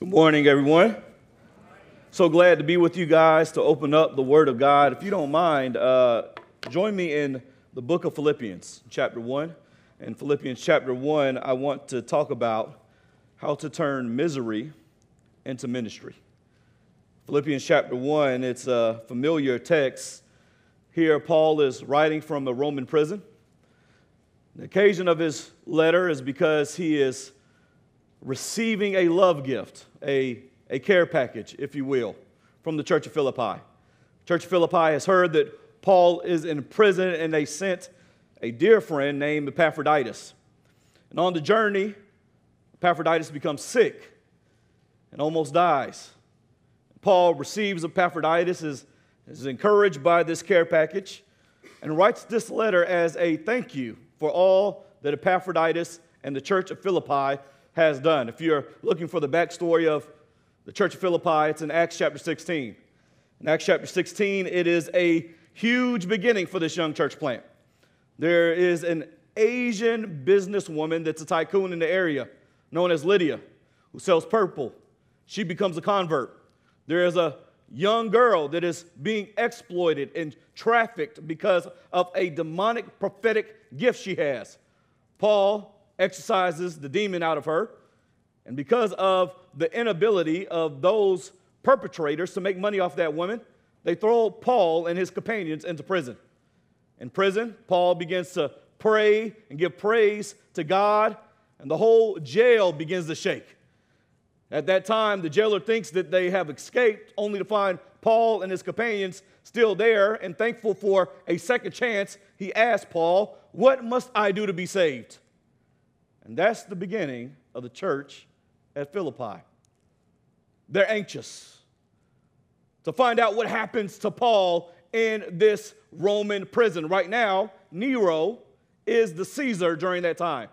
Good morning, everyone. So glad to be with you guys to open up the Word of God. If you don't mind, uh, join me in the book of Philippians, chapter 1. In Philippians chapter 1, I want to talk about how to turn misery into ministry. Philippians chapter 1, it's a familiar text. Here, Paul is writing from a Roman prison. The occasion of his letter is because he is receiving a love gift, a, a care package, if you will, from the church of Philippi. Church of Philippi has heard that Paul is in prison and they sent a dear friend named Epaphroditus. And on the journey, Epaphroditus becomes sick and almost dies. Paul receives Epaphroditus, is, is encouraged by this care package, and writes this letter as a thank you for all that Epaphroditus and the church of Philippi has done. If you're looking for the backstory of the church of Philippi, it's in Acts chapter 16. In Acts chapter 16, it is a huge beginning for this young church plant. There is an Asian businesswoman that's a tycoon in the area known as Lydia who sells purple. She becomes a convert. There is a young girl that is being exploited and trafficked because of a demonic prophetic gift she has. Paul exorcises the demon out of her. And because of the inability of those perpetrators to make money off that woman, they throw Paul and his companions into prison. In prison, Paul begins to pray and give praise to God, and the whole jail begins to shake. At that time, the jailer thinks that they have escaped, only to find Paul and his companions still there. And thankful for a second chance, he asks Paul, What must I do to be saved? And that's the beginning of the church at Philippi. They're anxious to find out what happens to Paul in this Roman prison. Right now, Nero is the Caesar during that time.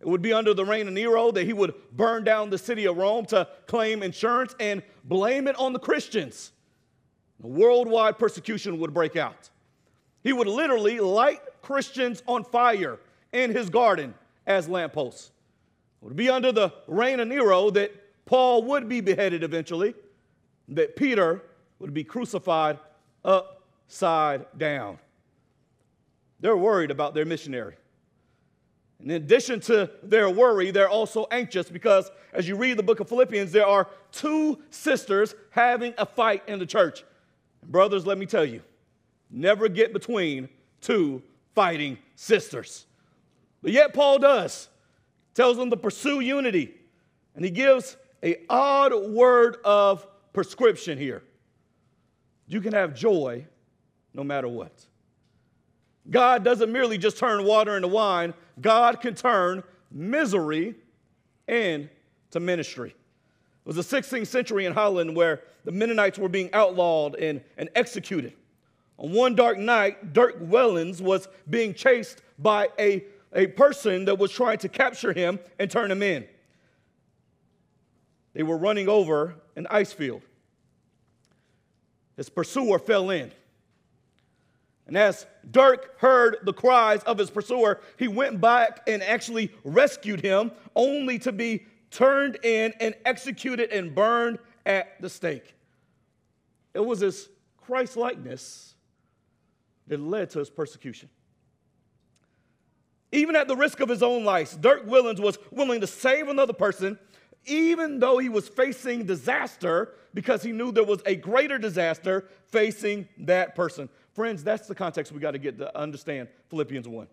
It would be under the reign of Nero that he would burn down the city of Rome to claim insurance and blame it on the Christians. Worldwide persecution would break out. He would literally light Christians on fire in his garden as lampposts. It would be under the reign of Nero that Paul would be beheaded eventually, that Peter would be crucified upside down. They're worried about their missionary. in addition to their worry, they're also anxious because as you read the book of Philippians, there are two sisters having a fight in the church. Brothers, let me tell you, never get between two fighting sisters. But yet Paul does. Tells them to pursue unity. And he gives a odd word of prescription here. You can have joy no matter what. God doesn't merely just turn water into wine, God can turn misery into ministry. It was the 16th century in Holland where the Mennonites were being outlawed and, and executed. On one dark night, Dirk Willems was being chased by a a person that was trying to capture him and turn him in. They were running over an ice field. His pursuer fell in. And as Dirk heard the cries of his pursuer, he went back and actually rescued him, only to be turned in and executed and burned at the stake. It was his Christ likeness that led to his persecution. Even at the risk of his own life, Dirk Willems was willing to save another person, even though he was facing disaster, because he knew there was a greater disaster facing that person. Friends, that's the context we got to get to understand Philippians 1.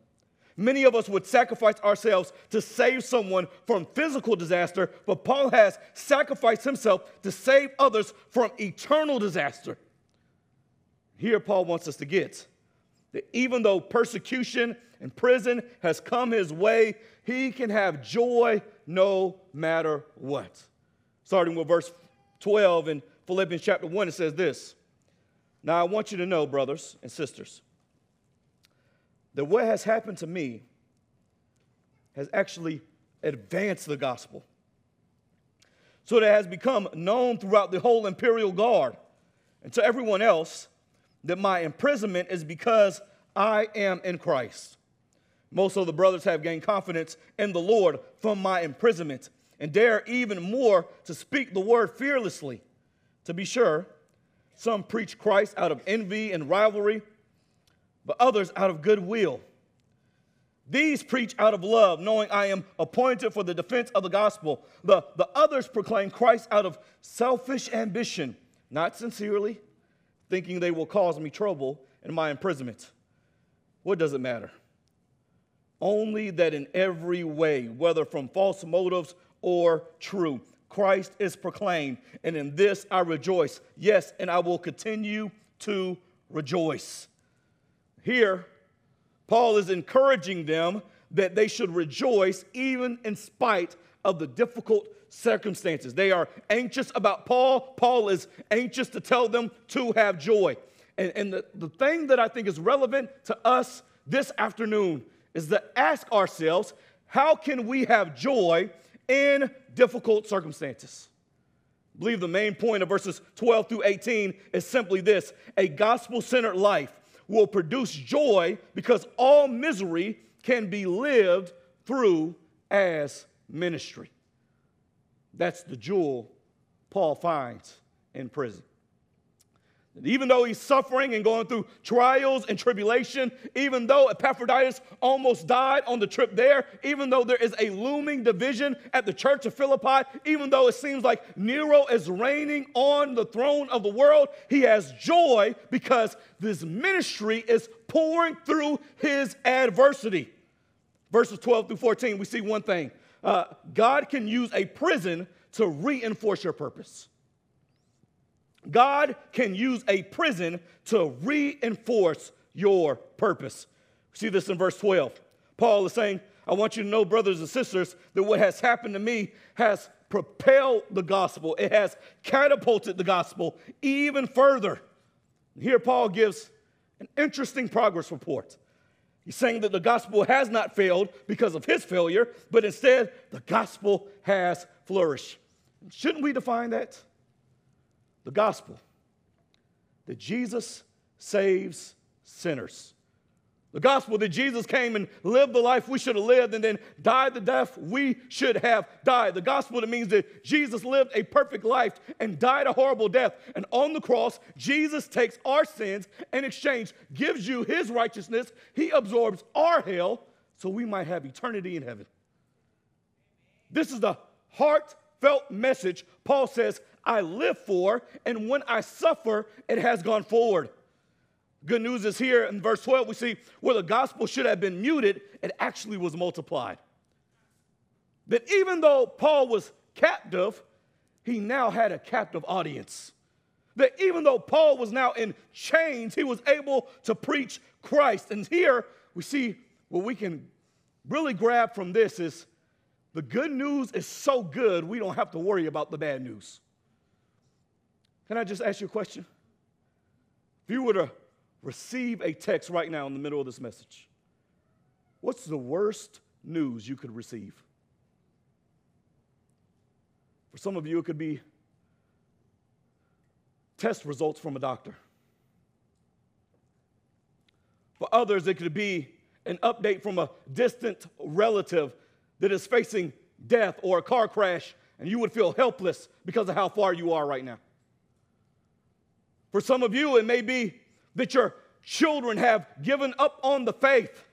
Many of us would sacrifice ourselves to save someone from physical disaster, but Paul has sacrificed himself to save others from eternal disaster. Here, Paul wants us to get that even though persecution and prison has come his way, he can have joy no matter what. Starting with verse 12 in Philippians chapter 1, it says this Now I want you to know, brothers and sisters, that what has happened to me has actually advanced the gospel. So that it has become known throughout the whole imperial guard and to everyone else that my imprisonment is because I am in Christ. Most of the brothers have gained confidence in the Lord from my imprisonment. and dare even more to speak the word fearlessly. To be sure, some preach Christ out of envy and rivalry, but others out of goodwill. These preach out of love, knowing I am appointed for the defense of the gospel. The, the others proclaim Christ out of selfish ambition, not sincerely, thinking they will cause me trouble in my imprisonment. What does it matter? Only that in every way, whether from false motives or true, Christ is proclaimed, and in this I rejoice. Yes, and I will continue to rejoice. Here, Paul is encouraging them that they should rejoice even in spite of the difficult circumstances. They are anxious about Paul. Paul is anxious to tell them to have joy. And, and the, the thing that I think is relevant to us this afternoon is to ask ourselves how can we have joy in difficult circumstances? I believe the main point of verses 12 through 18 is simply this a gospel centered life will produce joy because all misery can be lived through as ministry. That's the jewel Paul finds in prison. Even though he's suffering and going through trials and tribulation, even though Epaphroditus almost died on the trip there, even though there is a looming division at the church of Philippi, even though it seems like Nero is reigning on the throne of the world, he has joy because this ministry is pouring through his adversity. Verses 12 through 14, we see one thing uh, God can use a prison to reinforce your purpose. God can use a prison to reinforce your purpose. See this in verse 12. Paul is saying, I want you to know, brothers and sisters, that what has happened to me has propelled the gospel, it has catapulted the gospel even further. Here, Paul gives an interesting progress report. He's saying that the gospel has not failed because of his failure, but instead, the gospel has flourished. Shouldn't we define that? The gospel that Jesus saves sinners. The gospel that Jesus came and lived the life we should have lived and then died the death we should have died. The gospel that means that Jesus lived a perfect life and died a horrible death. And on the cross, Jesus takes our sins and exchange gives you his righteousness. He absorbs our hell so we might have eternity in heaven. This is the heartfelt message Paul says I live for, and when I suffer, it has gone forward. Good news is here in verse 12, we see where the gospel should have been muted, it actually was multiplied. That even though Paul was captive, he now had a captive audience. That even though Paul was now in chains, he was able to preach Christ. And here we see what we can really grab from this is the good news is so good, we don't have to worry about the bad news. Can I just ask you a question? If you were to receive a text right now in the middle of this message, what's the worst news you could receive? For some of you, it could be test results from a doctor. For others, it could be an update from a distant relative that is facing death or a car crash, and you would feel helpless because of how far you are right now. For some of you, it may be that your children have given up on the faith.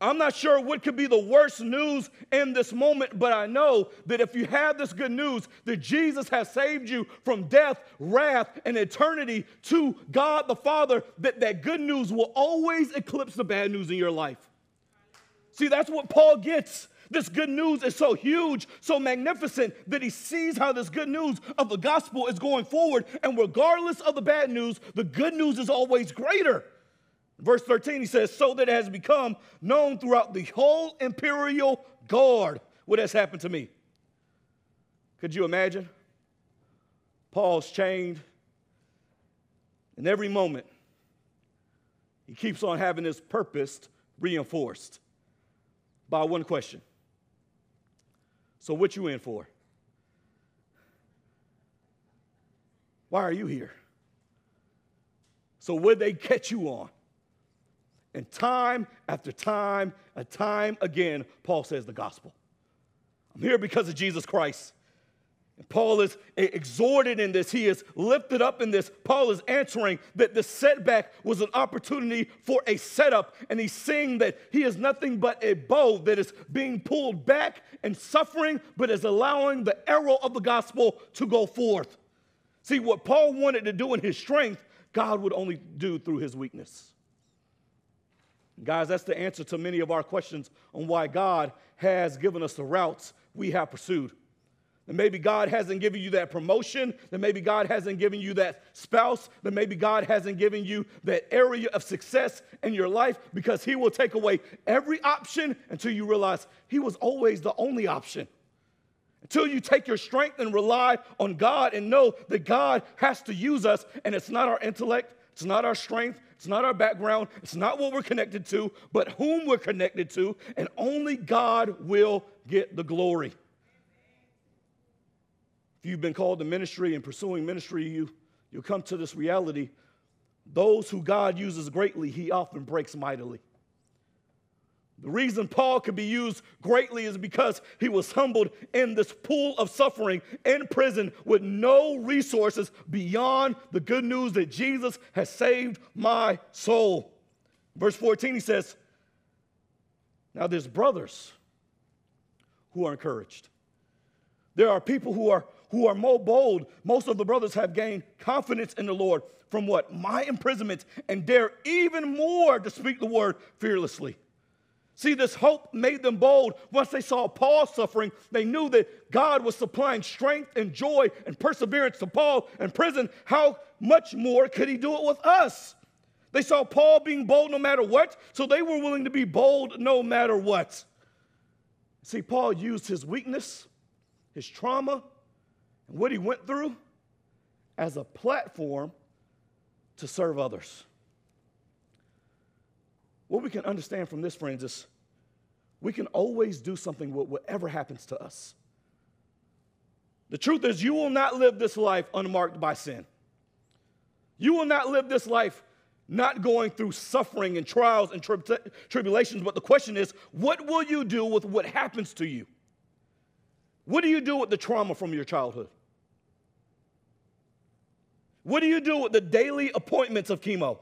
I'm not sure what could be the worst news in this moment, but I know that if you have this good news that Jesus has saved you from death, wrath, and eternity to God the Father, that that good news will always eclipse the bad news in your life. See, that's what Paul gets. This good news is so huge, so magnificent that he sees how this good news of the gospel is going forward. And regardless of the bad news, the good news is always greater. Verse 13, he says, So that it has become known throughout the whole imperial guard what has happened to me. Could you imagine? Paul's chained, and every moment he keeps on having his purpose reinforced by one question so what you in for? Why are you here? So what they catch you on? And time after time and time again, Paul says the gospel. I'm here because of Jesus Christ. Paul is exhorted in this. He is lifted up in this. Paul is answering that the setback was an opportunity for a setup. And he's saying that he is nothing but a bow that is being pulled back and suffering, but is allowing the arrow of the gospel to go forth. See, what Paul wanted to do in his strength, God would only do through his weakness. Guys, that's the answer to many of our questions on why God has given us the routes we have pursued. That maybe God hasn't given you that promotion, that maybe God hasn't given you that spouse, that maybe God hasn't given you that area of success in your life because He will take away every option until you realize He was always the only option. Until you take your strength and rely on God and know that God has to use us, and it's not our intellect, it's not our strength, it's not our background, it's not what we're connected to, but whom we're connected to, and only God will get the glory you've been called to ministry and pursuing ministry, you, you'll come to this reality. Those who God uses greatly, he often breaks mightily. The reason Paul could be used greatly is because he was humbled in this pool of suffering in prison with no resources beyond the good news that Jesus has saved my soul. Verse 14, he says, Now there's brothers who are encouraged. There are people who are who are more bold. Most of the brothers have gained confidence in the Lord from what? My imprisonment, and dare even more to speak the word fearlessly. See, this hope made them bold. Once they saw Paul suffering, they knew that God was supplying strength and joy and perseverance to Paul in prison. How much more could he do it with us? They saw Paul being bold no matter what, so they were willing to be bold no matter what. See, Paul used his weakness, his trauma, and what he went through as a platform to serve others. What we can understand from this, friends, is we can always do something with whatever happens to us. The truth is, you will not live this life unmarked by sin. You will not live this life not going through suffering and trials and tri- tribulations. But the question is, what will you do with what happens to you? What do you do with the trauma from your childhood? What do you do with the daily appointments of chemo?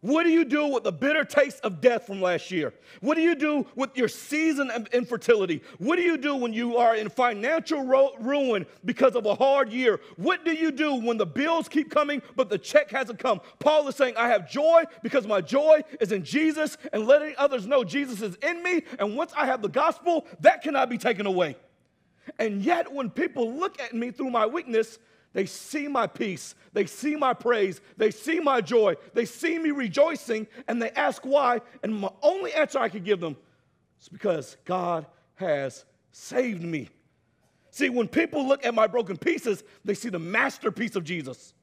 What do you do with the bitter taste of death from last year? What do you do with your season of infertility? What do you do when you are in financial ro- ruin because of a hard year? What do you do when the bills keep coming but the check hasn't come? Paul is saying, I have joy because my joy is in Jesus and letting others know Jesus is in me. And once I have the gospel, that cannot be taken away. And yet, when people look at me through my weakness, they see my peace. They see my praise. They see my joy. They see me rejoicing and they ask why. And my only answer I can give them is because God has saved me. See, when people look at my broken pieces, they see the masterpiece of Jesus.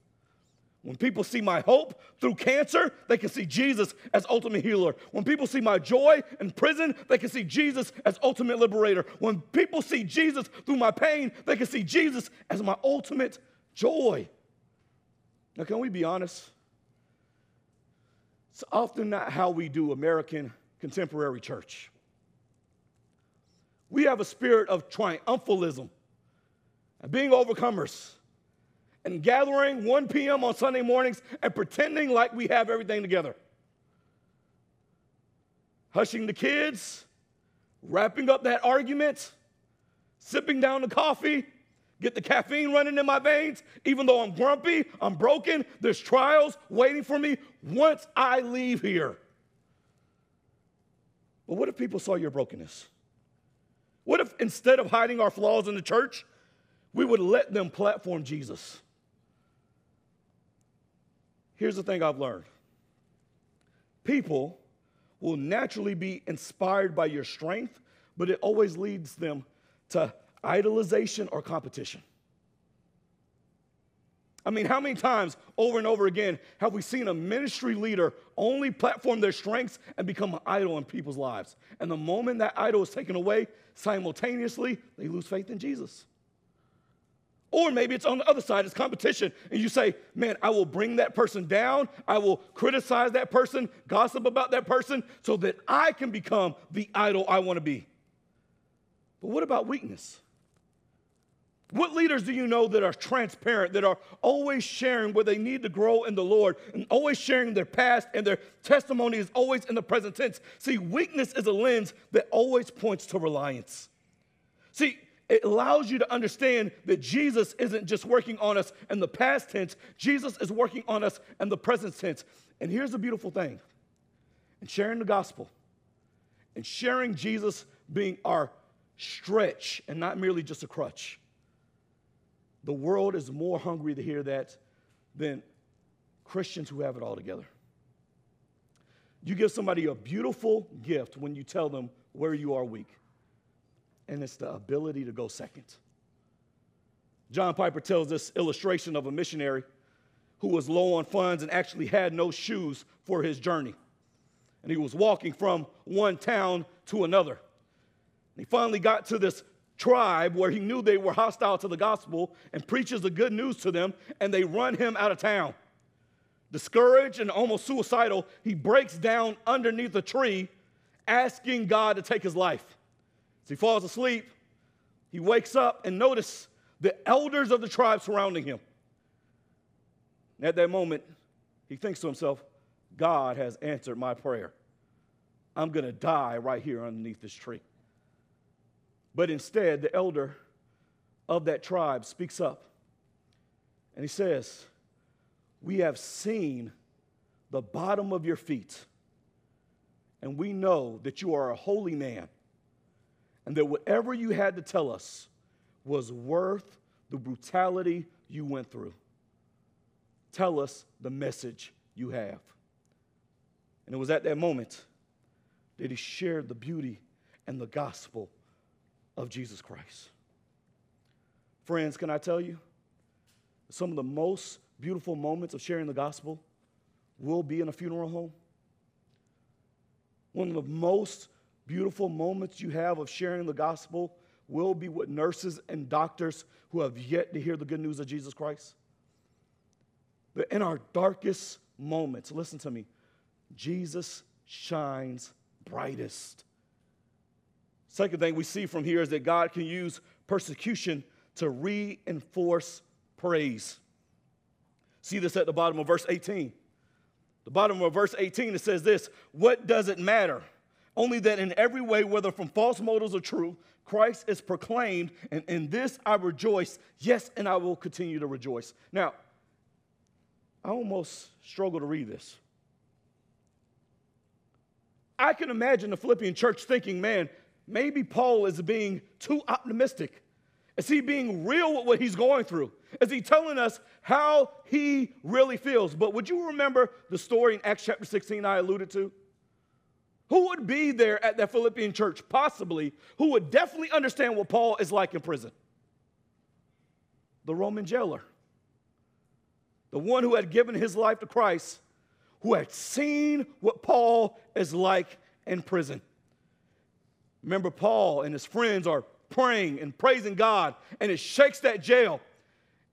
When people see my hope through cancer, they can see Jesus as ultimate healer. When people see my joy in prison, they can see Jesus as ultimate liberator. When people see Jesus through my pain, they can see Jesus as my ultimate joy. Now, can we be honest? It's often not how we do American contemporary church. We have a spirit of triumphalism and being overcomers and gathering 1 p.m. on Sunday mornings and pretending like we have everything together. Hushing the kids, wrapping up that argument, sipping down the coffee, get the caffeine running in my veins, even though I'm grumpy, I'm broken, there's trials waiting for me once I leave here. But what if people saw your brokenness? What if instead of hiding our flaws in the church, we would let them platform Jesus? Here's the thing I've learned people will naturally be inspired by your strength, but it always leads them to idolization or competition. I mean, how many times over and over again have we seen a ministry leader only platform their strengths and become an idol in people's lives? And the moment that idol is taken away, simultaneously, they lose faith in Jesus. Or maybe it's on the other side, it's competition. And you say, man, I will bring that person down. I will criticize that person, gossip about that person, so that I can become the idol I want to be. But what about weakness? What leaders do you know that are transparent, that are always sharing where they need to grow in the Lord, and always sharing their past and their testimony is always in the present tense? See, weakness is a lens that always points to reliance. See, it allows you to understand that Jesus isn't just working on us in the past tense, Jesus is working on us in the present tense. And here's the beautiful thing in sharing the gospel and sharing Jesus being our stretch and not merely just a crutch the world is more hungry to hear that than Christians who have it all together. You give somebody a beautiful gift when you tell them where you are weak, and it's the ability to go second. John Piper tells this illustration of a missionary who was low on funds and actually had no shoes for his journey. And he was walking from one town to another. And he finally got to this tribe where he knew they were hostile to the gospel and preaches the good news to them, and they run him out of town. Discouraged and almost suicidal, he breaks down underneath a tree, asking God to take his life. As he falls asleep, he wakes up and notice the elders of the tribe surrounding him. And at that moment, he thinks to himself, God has answered my prayer. I'm going to die right here underneath this tree. But instead, the elder of that tribe speaks up and he says, We have seen the bottom of your feet, and we know that you are a holy man, and that whatever you had to tell us was worth the brutality you went through. Tell us the message you have. And it was at that moment that he shared the beauty and the gospel of Jesus Christ. Friends, can I tell you? Some of the most beautiful moments of sharing the gospel will be in a funeral home. One of the most beautiful moments you have of sharing the gospel will be with nurses and doctors who have yet to hear the good news of Jesus Christ. But in our darkest moments, listen to me, Jesus shines brightest. Second thing we see from here is that God can use persecution to reinforce praise. See this at the bottom of verse 18. The bottom of verse 18, it says this What does it matter? Only that in every way, whether from false motives or true, Christ is proclaimed, and in this I rejoice. Yes, and I will continue to rejoice. Now, I almost struggle to read this. I can imagine the Philippian church thinking, man, maybe Paul is being too optimistic. Is he being real with what he's going through? Is he telling us how he really feels? But would you remember the story in Acts chapter 16 I alluded to? Who would be there at that Philippian church, possibly, who would definitely understand what Paul is like in prison? The Roman jailer. The one who had given his life to Christ, who had seen what Paul is like in prison. Remember, Paul and his friends are praying and praising God, and it shakes that jail.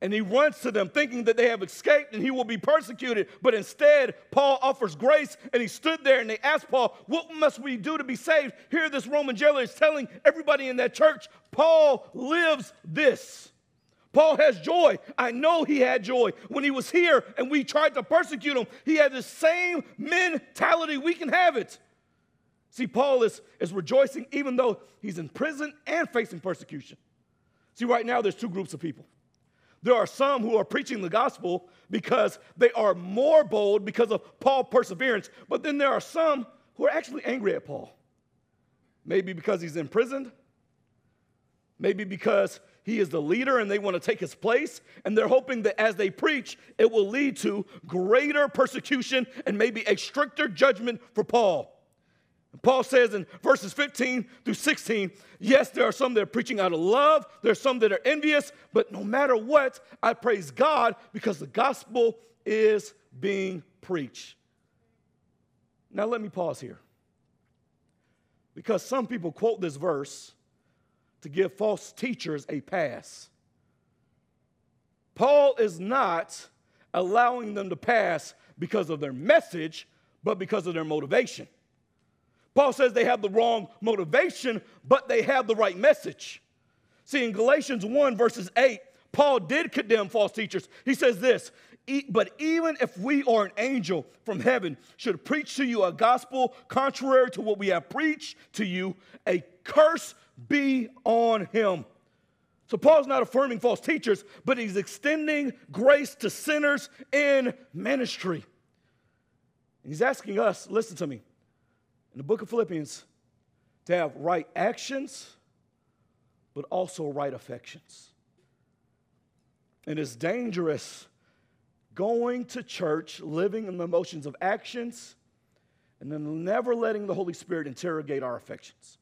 And he runs to them thinking that they have escaped and he will be persecuted. But instead, Paul offers grace and he stood there and they asked Paul, What must we do to be saved? Here, this Roman jailer is telling everybody in that church, Paul lives this. Paul has joy. I know he had joy. When he was here and we tried to persecute him, he had the same mentality. We can have it. See, Paul is, is rejoicing even though he's in prison and facing persecution. See, right now there's two groups of people. There are some who are preaching the gospel because they are more bold because of Paul's perseverance, but then there are some who are actually angry at Paul. Maybe because he's imprisoned, maybe because he is the leader and they want to take his place, and they're hoping that as they preach, it will lead to greater persecution and maybe a stricter judgment for Paul. Paul says in verses 15 through 16, yes, there are some that are preaching out of love, there are some that are envious, but no matter what, I praise God because the gospel is being preached. Now, let me pause here. Because some people quote this verse to give false teachers a pass. Paul is not allowing them to pass because of their message, but because of their motivation. Paul says they have the wrong motivation, but they have the right message. See, in Galatians 1, verses 8, Paul did condemn false teachers. He says this but even if we or an angel from heaven should preach to you a gospel contrary to what we have preached to you, a curse be on him. So Paul's not affirming false teachers, but he's extending grace to sinners in ministry. He's asking us, listen to me, in the book of Philippians, to have right actions, but also right affections. And it's dangerous going to church, living in the motions of actions, and then never letting the Holy Spirit interrogate our affections.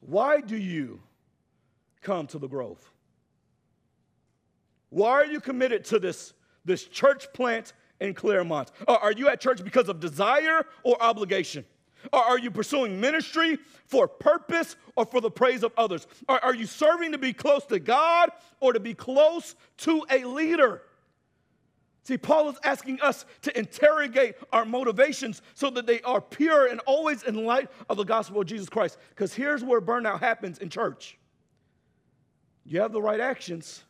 Why do you come to the Grove? Why are you committed to this, this church plant in Claremont? Uh, are you at church because of desire or obligation? Or are you pursuing ministry for purpose or for the praise of others? Are, are you serving to be close to God or to be close to a leader? See, Paul is asking us to interrogate our motivations so that they are pure and always in light of the gospel of Jesus Christ. Because here's where burnout happens in church you have the right actions,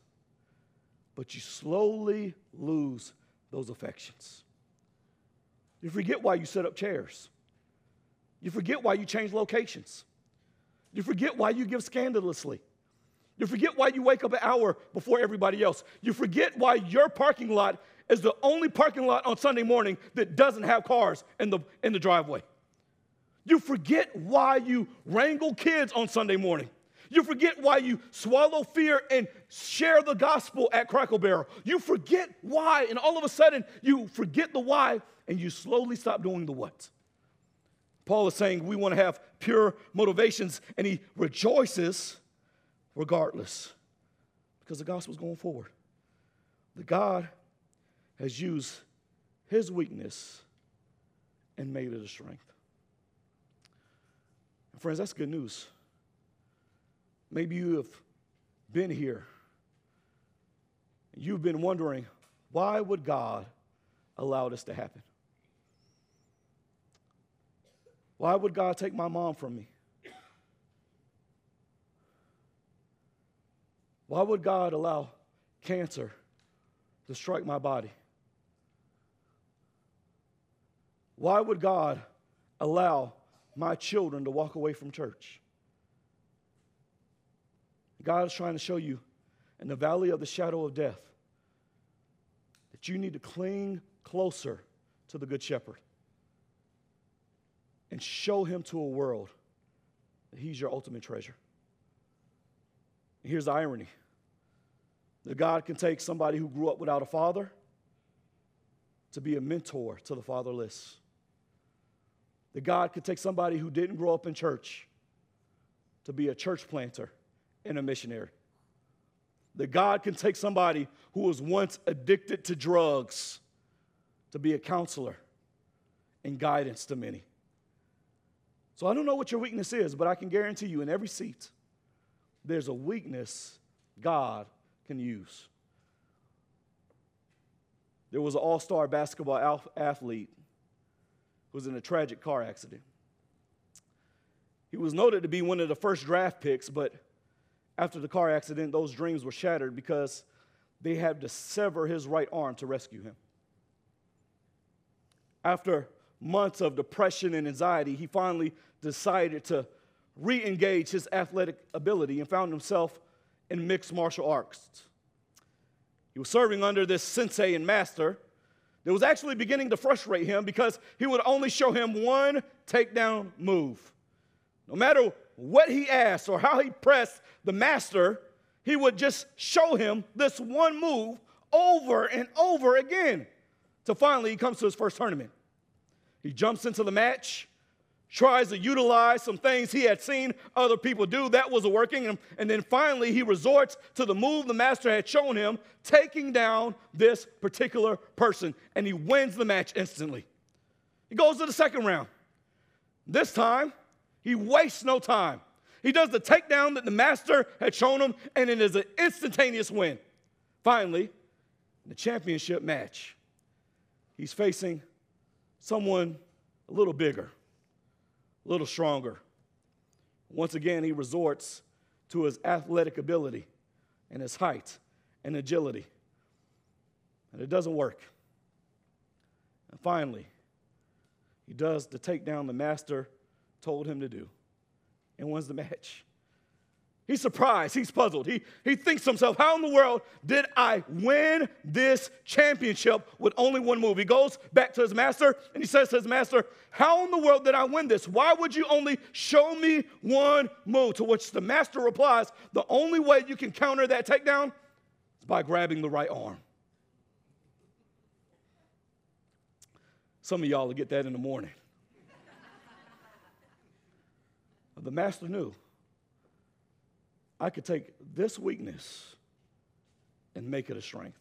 but you slowly lose those affections. You forget why you set up chairs, you forget why you change locations, you forget why you give scandalously. You forget why you wake up an hour before everybody else. You forget why your parking lot is the only parking lot on Sunday morning that doesn't have cars in the, in the driveway. You forget why you wrangle kids on Sunday morning. You forget why you swallow fear and share the gospel at Cracker Barrel. You forget why, and all of a sudden you forget the why and you slowly stop doing the what. Paul is saying we want to have pure motivations, and he rejoices regardless because the gospel is going forward. The God has used his weakness and made it a strength. friends, that's good news. Maybe you have been here. You've been wondering, why would God allow this to happen? Why would God take my mom from me? Why would God allow cancer to strike my body? Why would God allow my children to walk away from church? God is trying to show you in the valley of the shadow of death that you need to cling closer to the Good Shepherd and show him to a world that he's your ultimate treasure. And here's the irony that God can take somebody who grew up without a father to be a mentor to the fatherless. That God could take somebody who didn't grow up in church to be a church planter and a missionary. That God can take somebody who was once addicted to drugs to be a counselor and guidance to many. So I don't know what your weakness is, but I can guarantee you in every seat, there's a weakness God can use. There was an all star basketball athlete who was in a tragic car accident. He was noted to be one of the first draft picks, but after the car accident, those dreams were shattered because they had to sever his right arm to rescue him. After months of depression and anxiety, he finally decided to re engage his athletic ability and found himself in mixed martial arts. He was serving under this sensei and master that was actually beginning to frustrate him because he would only show him one takedown move. No matter what he asked or how he pressed the master, he would just show him this one move over and over again. So finally, he comes to his first tournament. He jumps into the match tries to utilize some things he had seen other people do. That wasn't working. And then finally, he resorts to the move the master had shown him, taking down this particular person, and he wins the match instantly. He goes to the second round. This time, he wastes no time. He does the takedown that the master had shown him, and it is an instantaneous win. Finally, the championship match, he's facing someone a little bigger a little stronger. Once again, he resorts to his athletic ability and his height and agility. And it doesn't work. And finally, he does the takedown the master told him to do and wins the match. He's surprised. He's puzzled. He, he thinks to himself, How in the world did I win this championship with only one move? He goes back to his master and he says to his master, How in the world did I win this? Why would you only show me one move? To which the master replies, The only way you can counter that takedown is by grabbing the right arm. Some of y'all will get that in the morning. the master knew I could take this weakness and make it a strength.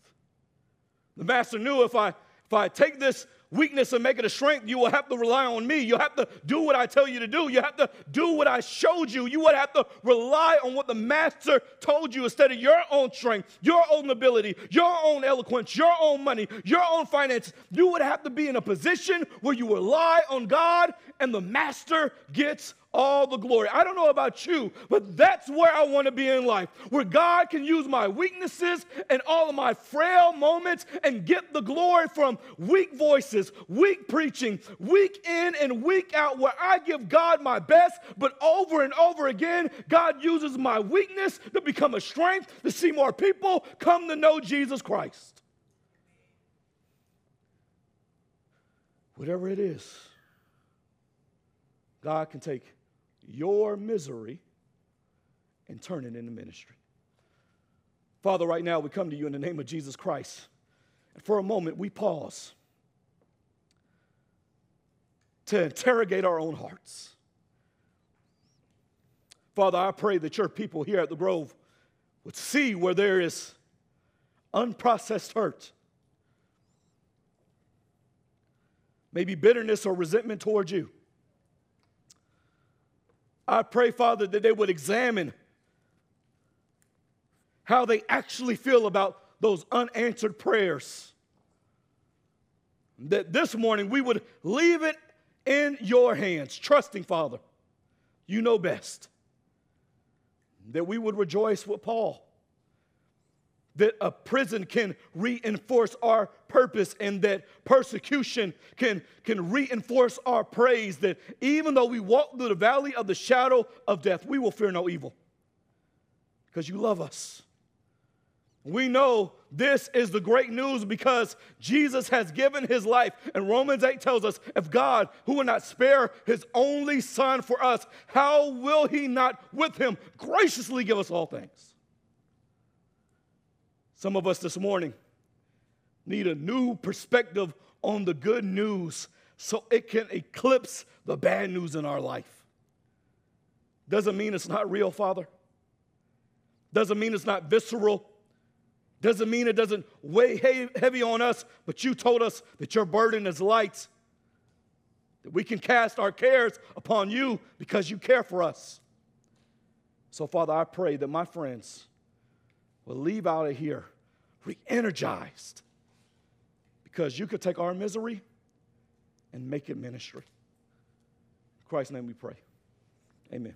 The master knew if I if I take this weakness and make it a strength, you will have to rely on me. You have to do what I tell you to do. You have to do what I showed you. You would have to rely on what the master told you instead of your own strength, your own ability, your own eloquence, your own money, your own finance. You would have to be in a position where you rely on God and the master gets all the glory. I don't know about you, but that's where I want to be in life, where God can use my weaknesses and all of my frail moments and get the glory from weak voices, weak preaching, week in and week out, where I give God my best, but over and over again, God uses my weakness to become a strength to see more people come to know Jesus Christ. Whatever it is, God can take your misery and turn it into ministry. Father, right now we come to you in the name of Jesus Christ. And for a moment, we pause to interrogate our own hearts. Father, I pray that your people here at the Grove would see where there is unprocessed hurt, maybe bitterness or resentment towards you. I pray, Father, that they would examine how they actually feel about those unanswered prayers. That this morning we would leave it in your hands, trusting, Father, you know best. That we would rejoice with Paul that a prison can reinforce our purpose and that persecution can, can reinforce our praise. That even though we walk through the valley of the shadow of death, we will fear no evil because you love us. We know this is the great news because Jesus has given his life. And Romans 8 tells us if God, who will not spare his only son for us, how will he not with him graciously give us all things? Some of us this morning need a new perspective on the good news so it can eclipse the bad news in our life. Doesn't mean it's not real, Father. Doesn't mean it's not visceral. Doesn't mean it doesn't weigh heavy on us, but you told us that your burden is light, that we can cast our cares upon you because you care for us. So, Father, I pray that my friends, will leave out of here re energized because you could take our misery and make it ministry. In Christ's name we pray. Amen.